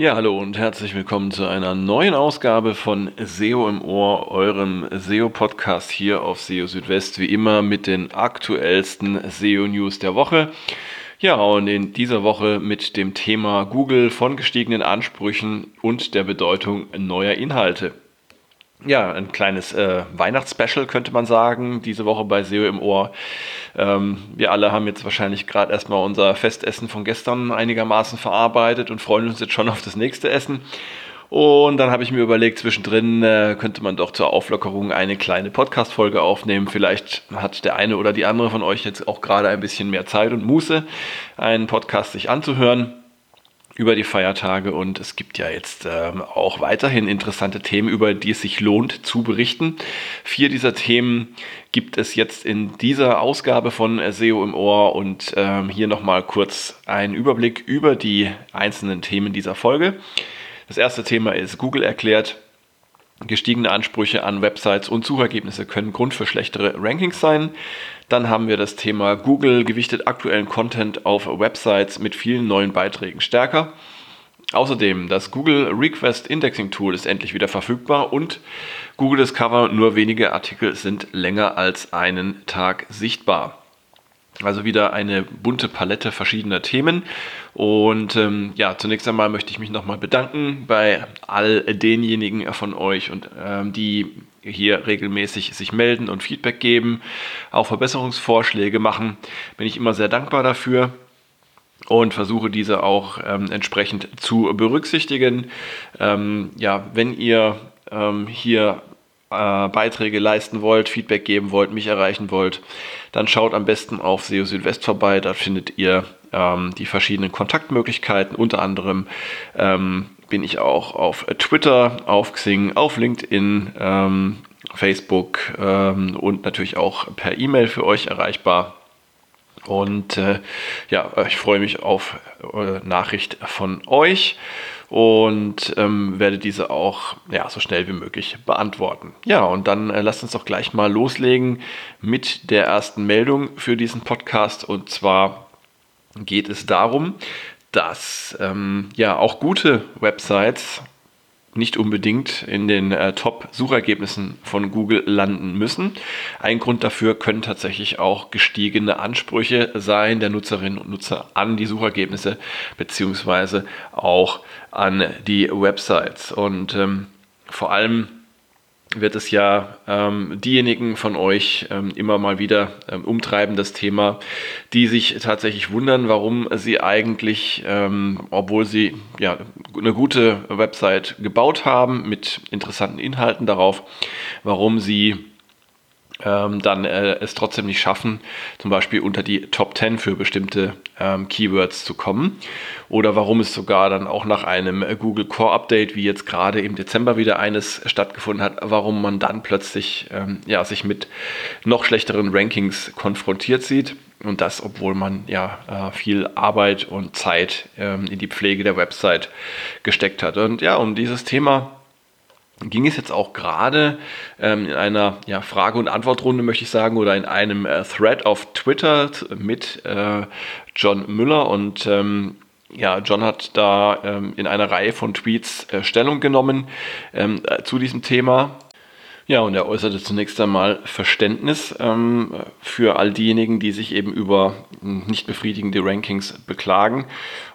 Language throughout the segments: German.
Ja, hallo und herzlich willkommen zu einer neuen Ausgabe von SEO im Ohr, eurem SEO-Podcast hier auf SEO Südwest, wie immer mit den aktuellsten SEO-News der Woche. Ja, und in dieser Woche mit dem Thema Google von gestiegenen Ansprüchen und der Bedeutung neuer Inhalte. Ja, ein kleines äh, Weihnachtsspecial könnte man sagen, diese Woche bei SEO im Ohr. Ähm, wir alle haben jetzt wahrscheinlich gerade erstmal unser Festessen von gestern einigermaßen verarbeitet und freuen uns jetzt schon auf das nächste Essen. Und dann habe ich mir überlegt, zwischendrin äh, könnte man doch zur Auflockerung eine kleine Podcast-Folge aufnehmen. Vielleicht hat der eine oder die andere von euch jetzt auch gerade ein bisschen mehr Zeit und Muße, einen Podcast sich anzuhören über die Feiertage und es gibt ja jetzt ähm, auch weiterhin interessante Themen, über die es sich lohnt zu berichten. Vier dieser Themen gibt es jetzt in dieser Ausgabe von SEO im Ohr und ähm, hier nochmal kurz ein Überblick über die einzelnen Themen dieser Folge. Das erste Thema ist Google erklärt, Gestiegene Ansprüche an Websites und Suchergebnisse können Grund für schlechtere Rankings sein. Dann haben wir das Thema Google gewichtet aktuellen Content auf Websites mit vielen neuen Beiträgen stärker. Außerdem, das Google Request Indexing Tool ist endlich wieder verfügbar und Google Discover nur wenige Artikel sind länger als einen Tag sichtbar. Also wieder eine bunte Palette verschiedener Themen. Und ähm, ja, zunächst einmal möchte ich mich nochmal bedanken bei all denjenigen von euch und ähm, die hier regelmäßig sich melden und Feedback geben, auch Verbesserungsvorschläge machen. Bin ich immer sehr dankbar dafür und versuche diese auch ähm, entsprechend zu berücksichtigen. Ähm, ja, wenn ihr ähm, hier äh, Beiträge leisten wollt, Feedback geben wollt, mich erreichen wollt, dann schaut am besten auf SEO Südwest vorbei. Da findet ihr ähm, die verschiedenen Kontaktmöglichkeiten. Unter anderem ähm, bin ich auch auf Twitter, auf Xing, auf LinkedIn, ähm, Facebook ähm, und natürlich auch per E-Mail für euch erreichbar. Und äh, ja, ich freue mich auf äh, Nachricht von euch und ähm, werde diese auch ja, so schnell wie möglich beantworten. Ja, und dann äh, lasst uns doch gleich mal loslegen mit der ersten Meldung für diesen Podcast. Und zwar geht es darum, dass ähm, ja auch gute Websites nicht unbedingt in den äh, Top-Suchergebnissen von Google landen müssen. Ein Grund dafür können tatsächlich auch gestiegene Ansprüche sein der Nutzerinnen und Nutzer an die Suchergebnisse beziehungsweise auch an die Websites. Und ähm, vor allem wird es ja ähm, diejenigen von euch ähm, immer mal wieder ähm, umtreiben, das Thema, die sich tatsächlich wundern, warum sie eigentlich, ähm, obwohl sie ja eine gute Website gebaut haben mit interessanten Inhalten darauf, warum sie ähm, dann äh, es trotzdem nicht schaffen, zum Beispiel unter die Top 10 für bestimmte ähm, Keywords zu kommen. Oder warum es sogar dann auch nach einem Google Core Update, wie jetzt gerade im Dezember wieder eines stattgefunden hat, warum man dann plötzlich ähm, ja, sich mit noch schlechteren Rankings konfrontiert sieht. Und das, obwohl man ja äh, viel Arbeit und Zeit ähm, in die Pflege der Website gesteckt hat. Und ja, um dieses Thema ging es jetzt auch gerade ähm, in einer ja, Frage- und Antwortrunde, möchte ich sagen, oder in einem äh, Thread auf Twitter mit äh, John Müller. Und ähm, ja, John hat da ähm, in einer Reihe von Tweets äh, Stellung genommen ähm, äh, zu diesem Thema. Ja, und er äußerte zunächst einmal Verständnis ähm, für all diejenigen, die sich eben über nicht befriedigende Rankings beklagen.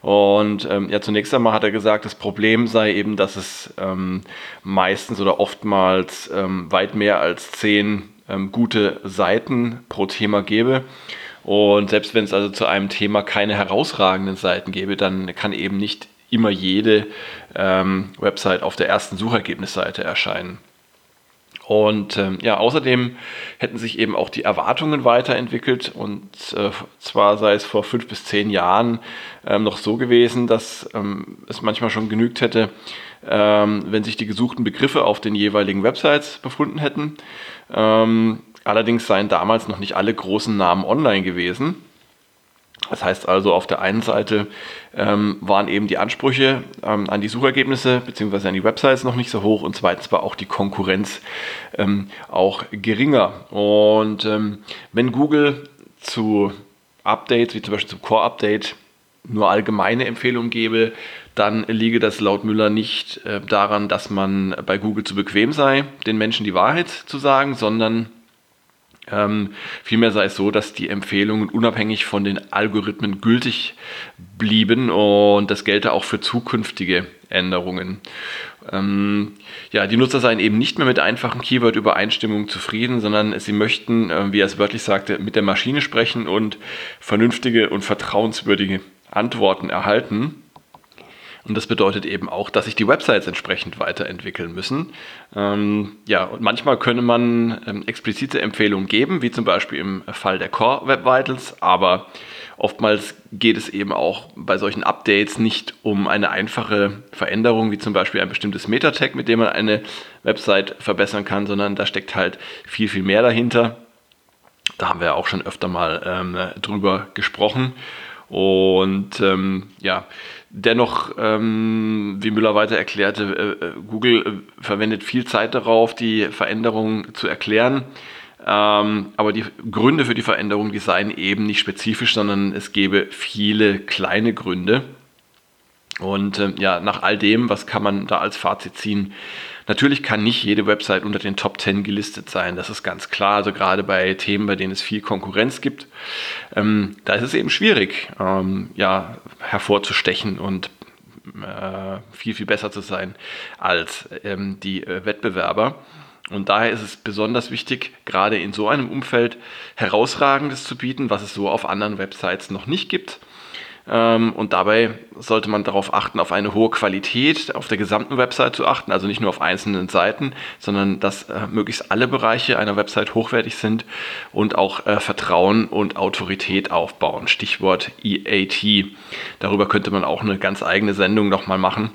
Und ähm, ja, zunächst einmal hat er gesagt, das Problem sei eben, dass es ähm, meistens oder oftmals ähm, weit mehr als zehn ähm, gute Seiten pro Thema gäbe. Und selbst wenn es also zu einem Thema keine herausragenden Seiten gäbe, dann kann eben nicht immer jede ähm, Website auf der ersten Suchergebnisseite erscheinen. Und ähm, ja, außerdem hätten sich eben auch die Erwartungen weiterentwickelt. Und äh, zwar sei es vor fünf bis zehn Jahren ähm, noch so gewesen, dass ähm, es manchmal schon genügt hätte, ähm, wenn sich die gesuchten Begriffe auf den jeweiligen Websites befunden hätten. Ähm, allerdings seien damals noch nicht alle großen Namen online gewesen. Das heißt also, auf der einen Seite ähm, waren eben die Ansprüche ähm, an die Suchergebnisse bzw. an die Websites noch nicht so hoch und zweitens war auch die Konkurrenz ähm, auch geringer. Und ähm, wenn Google zu Updates, wie zum Beispiel zum Core-Update, nur allgemeine Empfehlungen gebe, dann liege das laut Müller nicht äh, daran, dass man bei Google zu bequem sei, den Menschen die Wahrheit zu sagen, sondern ähm, vielmehr sei es so, dass die Empfehlungen unabhängig von den Algorithmen gültig blieben und das gelte auch für zukünftige Änderungen. Ähm, ja, die Nutzer seien eben nicht mehr mit einfachen Keyword-Übereinstimmungen zufrieden, sondern sie möchten, äh, wie er es wörtlich sagte, mit der Maschine sprechen und vernünftige und vertrauenswürdige Antworten erhalten. Und das bedeutet eben auch, dass sich die Websites entsprechend weiterentwickeln müssen. Ähm, ja, und manchmal könne man ähm, explizite Empfehlungen geben, wie zum Beispiel im Fall der Core Web Vitals, aber oftmals geht es eben auch bei solchen Updates nicht um eine einfache Veränderung, wie zum Beispiel ein bestimmtes Meta-Tag, mit dem man eine Website verbessern kann, sondern da steckt halt viel, viel mehr dahinter. Da haben wir auch schon öfter mal ähm, drüber gesprochen. Und ähm, ja, dennoch, ähm, wie Müller weiter erklärte, äh, äh, Google äh, verwendet viel Zeit darauf, die Veränderungen zu erklären. Ähm, aber die Gründe für die Veränderung, die seien eben nicht spezifisch, sondern es gäbe viele kleine Gründe. Und ähm, ja, nach all dem, was kann man da als Fazit ziehen? Natürlich kann nicht jede Website unter den Top 10 gelistet sein, das ist ganz klar. Also gerade bei Themen, bei denen es viel Konkurrenz gibt, ähm, da ist es eben schwierig, ähm, ja, hervorzustechen und äh, viel, viel besser zu sein als ähm, die äh, Wettbewerber. Und daher ist es besonders wichtig, gerade in so einem Umfeld herausragendes zu bieten, was es so auf anderen Websites noch nicht gibt. Ähm, und dabei sollte man darauf achten, auf eine hohe Qualität auf der gesamten Website zu achten, also nicht nur auf einzelnen Seiten, sondern dass äh, möglichst alle Bereiche einer Website hochwertig sind und auch äh, Vertrauen und Autorität aufbauen. Stichwort EAT. Darüber könnte man auch eine ganz eigene Sendung nochmal machen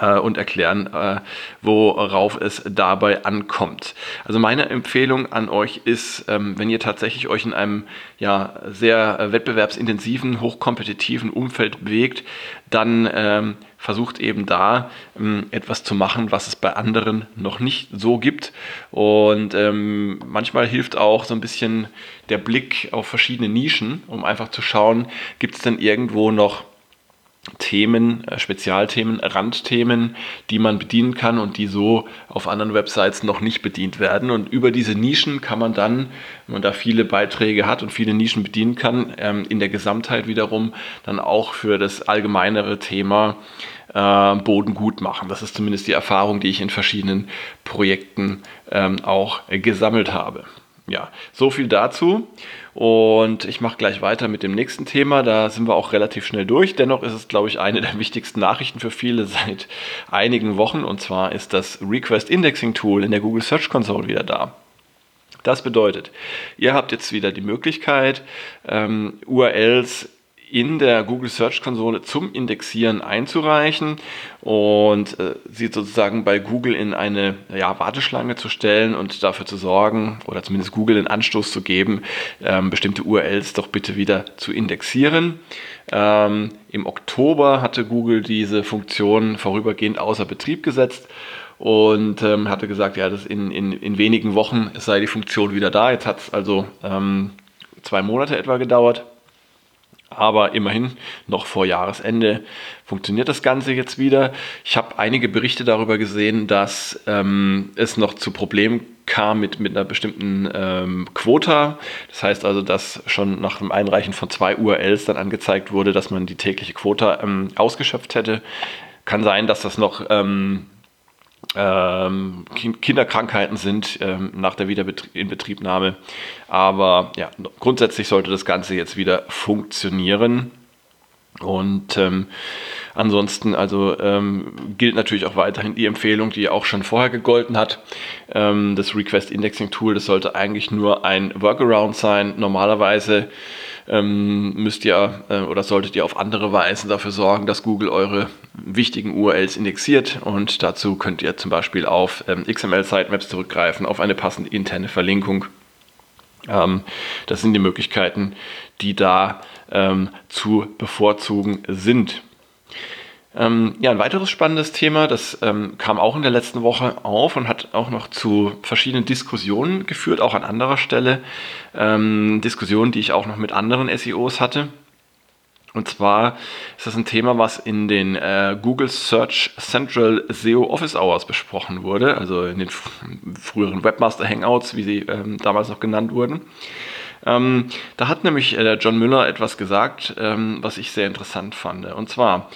äh, und erklären, äh, worauf es dabei ankommt. Also meine Empfehlung an euch ist, ähm, wenn ihr tatsächlich euch in einem ja, sehr äh, wettbewerbsintensiven, hochkompetitiven Umfeld bewegt, dann ähm, versucht eben da ähm, etwas zu machen, was es bei anderen noch nicht so gibt. Und ähm, manchmal hilft auch so ein bisschen der Blick auf verschiedene Nischen, um einfach zu schauen, gibt es denn irgendwo noch Themen, äh, Spezialthemen, Randthemen, die man bedienen kann und die so auf anderen Websites noch nicht bedient werden. Und über diese Nischen kann man dann, wenn man da viele Beiträge hat und viele Nischen bedienen kann, ähm, in der Gesamtheit wiederum dann auch für das allgemeinere Thema äh, Boden gut machen. Das ist zumindest die Erfahrung, die ich in verschiedenen Projekten ähm, auch gesammelt habe. Ja, so viel dazu. Und ich mache gleich weiter mit dem nächsten Thema. Da sind wir auch relativ schnell durch. Dennoch ist es, glaube ich, eine der wichtigsten Nachrichten für viele seit einigen Wochen. Und zwar ist das Request Indexing Tool in der Google Search Console wieder da. Das bedeutet, ihr habt jetzt wieder die Möglichkeit, ähm, URLs in der Google Search Konsole zum Indexieren einzureichen und äh, sie sozusagen bei Google in eine ja, Warteschlange zu stellen und dafür zu sorgen oder zumindest Google den Anstoß zu geben, ähm, bestimmte URLs doch bitte wieder zu indexieren. Ähm, Im Oktober hatte Google diese Funktion vorübergehend außer Betrieb gesetzt und ähm, hatte gesagt, ja, das in, in, in wenigen Wochen sei die Funktion wieder da. Jetzt hat es also ähm, zwei Monate etwa gedauert. Aber immerhin noch vor Jahresende funktioniert das Ganze jetzt wieder. Ich habe einige Berichte darüber gesehen, dass ähm, es noch zu Problemen kam mit, mit einer bestimmten ähm, Quota. Das heißt also, dass schon nach dem Einreichen von zwei URLs dann angezeigt wurde, dass man die tägliche Quota ähm, ausgeschöpft hätte. Kann sein, dass das noch ähm, Kinderkrankheiten sind ähm, nach der Wiederinbetriebnahme. Aber ja, grundsätzlich sollte das Ganze jetzt wieder funktionieren. Und ähm, ansonsten, also ähm, gilt natürlich auch weiterhin die Empfehlung, die auch schon vorher gegolten hat. Ähm, das Request Indexing Tool, das sollte eigentlich nur ein Workaround sein. Normalerweise ähm, müsst ihr äh, oder solltet ihr auf andere Weise dafür sorgen, dass Google eure wichtigen URLs indexiert und dazu könnt ihr zum Beispiel auf ähm, XML-Sitemaps zurückgreifen, auf eine passende interne Verlinkung. Ähm, das sind die Möglichkeiten, die da ähm, zu bevorzugen sind. Ähm, ja, ein weiteres spannendes Thema, das ähm, kam auch in der letzten Woche auf und hat auch noch zu verschiedenen Diskussionen geführt, auch an anderer Stelle. Ähm, Diskussionen, die ich auch noch mit anderen SEOs hatte. Und zwar ist das ein Thema, was in den äh, Google Search Central SEO Office Hours besprochen wurde, also in den früheren Webmaster Hangouts, wie sie ähm, damals noch genannt wurden. Ähm, da hat nämlich äh, John Müller etwas gesagt, ähm, was ich sehr interessant fand. Und zwar,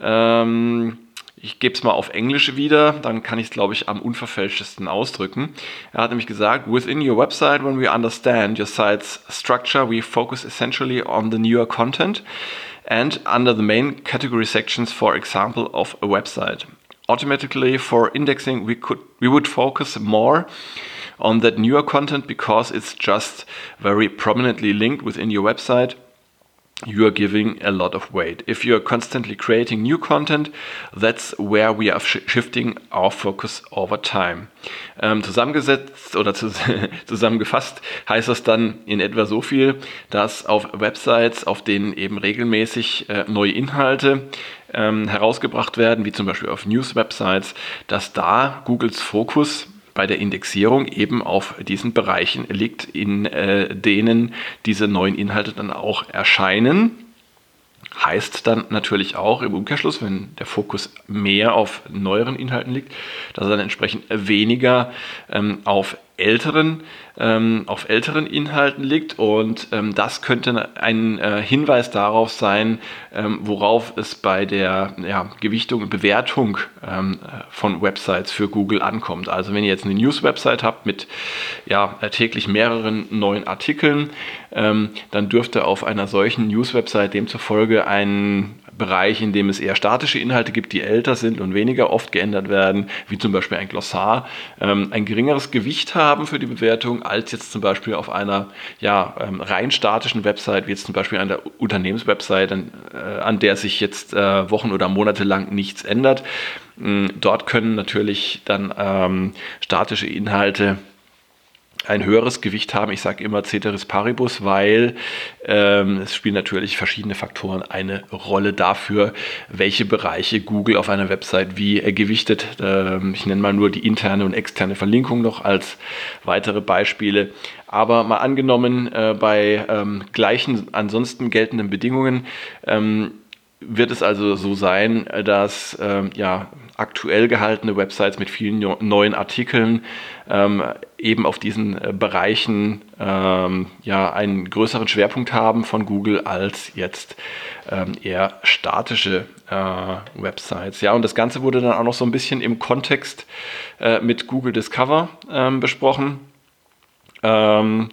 ähm, ich gebe es mal auf Englisch wieder, dann kann ich es, glaube ich, am unverfälschtesten ausdrücken. Er hat nämlich gesagt, within your website, when we understand your site's structure, we focus essentially on the newer content and under the main category sections, for example, of a website. Automatically for indexing, we could we would focus more on that newer content because it's just very prominently linked within your website you are giving a lot of weight. If you are constantly creating new content, that's where we are sh shifting our focus over time. Ähm, zusammengesetzt oder zu, zusammengefasst heißt das dann in etwa so viel, dass auf Websites, auf denen eben regelmäßig äh, neue Inhalte ähm, herausgebracht werden, wie zum Beispiel auf News-Websites, dass da Googles Fokus bei der Indexierung eben auf diesen Bereichen liegt, in äh, denen diese neuen Inhalte dann auch erscheinen. Heißt dann natürlich auch im Umkehrschluss, wenn der Fokus mehr auf neueren Inhalten liegt, dass er dann entsprechend weniger ähm, auf älteren, ähm, auf älteren Inhalten liegt und ähm, das könnte ein äh, Hinweis darauf sein, ähm, worauf es bei der ja, Gewichtung und Bewertung ähm, von Websites für Google ankommt. Also wenn ihr jetzt eine News-Website habt mit ja, täglich mehreren neuen Artikeln, ähm, dann dürfte auf einer solchen News-Website demzufolge ein Bereich, in dem es eher statische Inhalte gibt, die älter sind und weniger oft geändert werden, wie zum Beispiel ein Glossar, ähm, ein geringeres Gewicht haben für die Bewertung als jetzt zum Beispiel auf einer ja, ähm, rein statischen Website, wie jetzt zum Beispiel an der Unternehmenswebsite, an, äh, an der sich jetzt äh, Wochen oder Monate lang nichts ändert. Ähm, dort können natürlich dann ähm, statische Inhalte ein höheres Gewicht haben. Ich sage immer Ceteris Paribus, weil ähm, es spielen natürlich verschiedene Faktoren eine Rolle dafür, welche Bereiche Google auf einer Website wie äh, gewichtet. Ähm, ich nenne mal nur die interne und externe Verlinkung noch als weitere Beispiele. Aber mal angenommen, äh, bei ähm, gleichen ansonsten geltenden Bedingungen ähm, wird es also so sein, dass ähm, ja, aktuell gehaltene Websites mit vielen neuen Artikeln ähm, eben auf diesen äh, Bereichen ähm, ja, einen größeren Schwerpunkt haben von Google als jetzt ähm, eher statische äh, Websites. Ja, und das Ganze wurde dann auch noch so ein bisschen im Kontext äh, mit Google Discover ähm, besprochen. Ähm,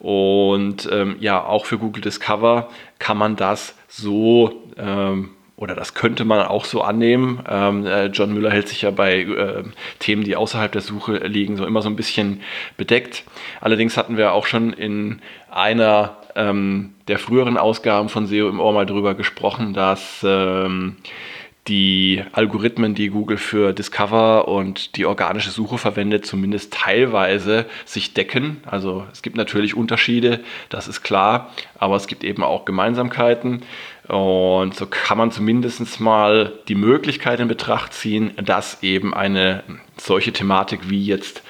und ähm, ja, auch für Google Discover kann man das so ähm, oder das könnte man auch so annehmen. Ähm, äh, John Müller hält sich ja bei äh, Themen, die außerhalb der Suche liegen, so immer so ein bisschen bedeckt. Allerdings hatten wir auch schon in einer ähm, der früheren Ausgaben von SEO im Ohr mal drüber gesprochen, dass ähm, die Algorithmen, die Google für Discover und die organische Suche verwendet, zumindest teilweise sich decken. Also es gibt natürlich Unterschiede, das ist klar, aber es gibt eben auch Gemeinsamkeiten. Und so kann man zumindest mal die Möglichkeit in Betracht ziehen, dass eben eine solche Thematik wie jetzt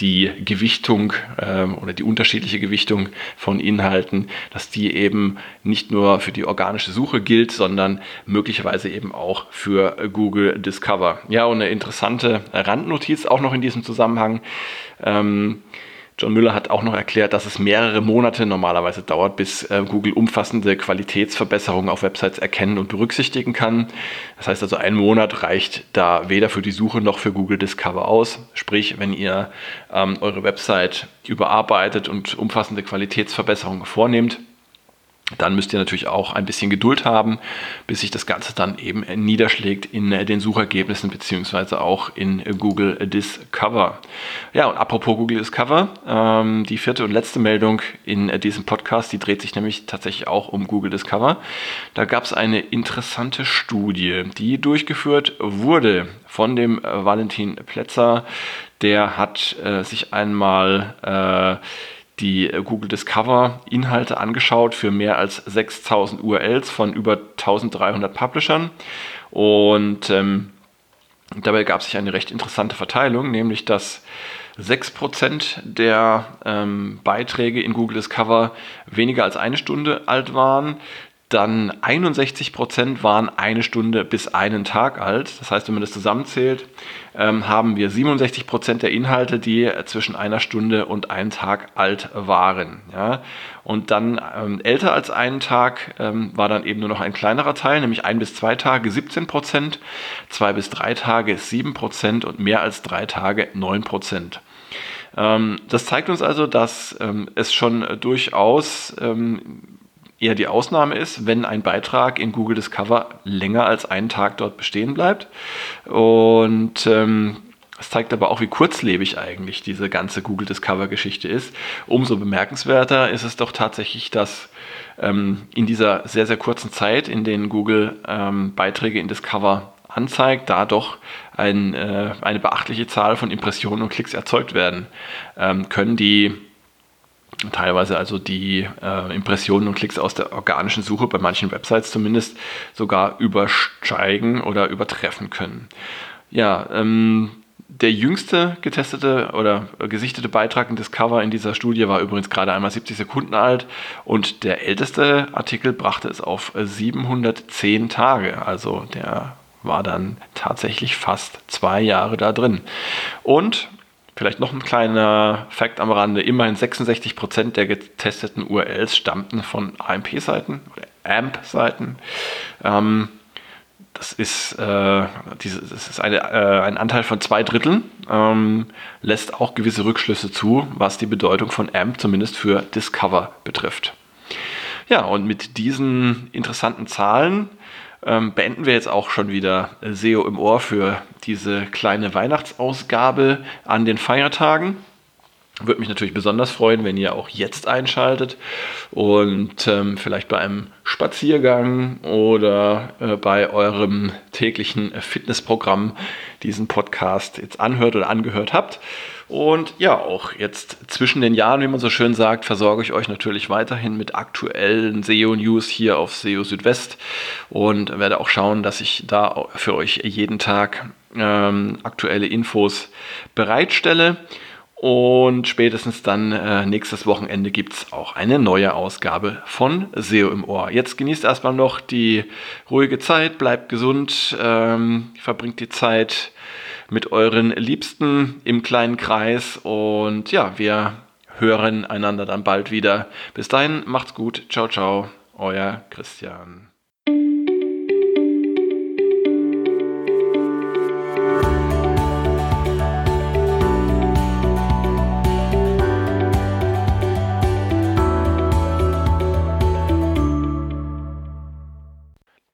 die Gewichtung ähm, oder die unterschiedliche Gewichtung von Inhalten, dass die eben nicht nur für die organische Suche gilt, sondern möglicherweise eben auch für Google Discover. Ja, und eine interessante Randnotiz auch noch in diesem Zusammenhang. Ähm, John Müller hat auch noch erklärt, dass es mehrere Monate normalerweise dauert, bis äh, Google umfassende Qualitätsverbesserungen auf Websites erkennen und berücksichtigen kann. Das heißt also, ein Monat reicht da weder für die Suche noch für Google Discover aus. Sprich, wenn ihr ähm, eure Website überarbeitet und umfassende Qualitätsverbesserungen vornehmt, dann müsst ihr natürlich auch ein bisschen Geduld haben, bis sich das Ganze dann eben niederschlägt in äh, den Suchergebnissen beziehungsweise auch in Google Discover. Ja, und apropos Google Discover, ähm, die vierte und letzte Meldung in äh, diesem Podcast, die dreht sich nämlich tatsächlich auch um Google Discover. Da gab es eine interessante Studie, die durchgeführt wurde von dem äh, Valentin Plätzer. Der hat sich einmal äh, die äh, Google Discover Inhalte angeschaut für mehr als 6000 URLs von über 1300 Publishern. Und ähm, dabei gab sich eine recht interessante Verteilung, nämlich dass 6% der ähm, Beiträge in Google Discover weniger als eine Stunde alt waren, dann 61 Prozent waren eine Stunde bis einen Tag alt. Das heißt, wenn man das zusammenzählt, ähm, haben wir 67 Prozent der Inhalte, die zwischen einer Stunde und einem Tag alt waren. Ja? Und dann ähm, älter als einen Tag ähm, war dann eben nur noch ein kleinerer Teil, nämlich ein bis zwei Tage 17 Prozent, zwei bis drei Tage 7 Prozent und mehr als drei Tage 9 Prozent. Ähm, das zeigt uns also, dass ähm, es schon durchaus ähm, eher die Ausnahme ist, wenn ein Beitrag in Google Discover länger als einen Tag dort bestehen bleibt. Und ähm, es zeigt aber auch, wie kurzlebig eigentlich diese ganze Google Discover-Geschichte ist. Umso bemerkenswerter ist es doch tatsächlich, dass ähm, in dieser sehr, sehr kurzen Zeit, in denen Google ähm, Beiträge in Discover anzeigt, da doch ein, äh, eine beachtliche Zahl von Impressionen und Klicks erzeugt werden ähm, können, die teilweise also die äh, Impressionen und Klicks aus der organischen Suche bei manchen Websites zumindest sogar übersteigen oder übertreffen können. Ja, ähm, der jüngste getestete oder gesichtete Beitrag in Discover in dieser Studie war übrigens gerade einmal 70 Sekunden alt und der älteste Artikel brachte es auf 710 Tage. Also der war dann tatsächlich fast zwei Jahre da drin. Und Vielleicht noch ein kleiner Fakt am Rande. Immerhin 66% der getesteten URLs stammten von AMP-Seiten oder AMP-Seiten. Ähm, das ist, äh, das ist eine, äh, ein Anteil von zwei Dritteln, ähm, lässt auch gewisse Rückschlüsse zu, was die Bedeutung von AMP zumindest für Discover betrifft. Ja, und mit diesen interessanten Zahlen ähm, beenden wir jetzt auch schon wieder SEO im Ohr für diese kleine Weihnachtsausgabe an den Feiertagen. Würde mich natürlich besonders freuen, wenn ihr auch jetzt einschaltet und ähm, vielleicht bei einem Spaziergang oder äh, bei eurem täglichen Fitnessprogramm diesen Podcast jetzt anhört oder angehört habt. Und ja, auch jetzt zwischen den Jahren, wie man so schön sagt, versorge ich euch natürlich weiterhin mit aktuellen SEO-News hier auf SEO Südwest und werde auch schauen, dass ich da für euch jeden Tag ähm, aktuelle Infos bereitstelle. Und spätestens dann äh, nächstes Wochenende gibt es auch eine neue Ausgabe von SEO im Ohr. Jetzt genießt erstmal noch die ruhige Zeit, bleibt gesund, ähm, verbringt die Zeit mit euren Liebsten im kleinen Kreis. Und ja, wir hören einander dann bald wieder. Bis dahin, macht's gut. Ciao, ciao. Euer Christian.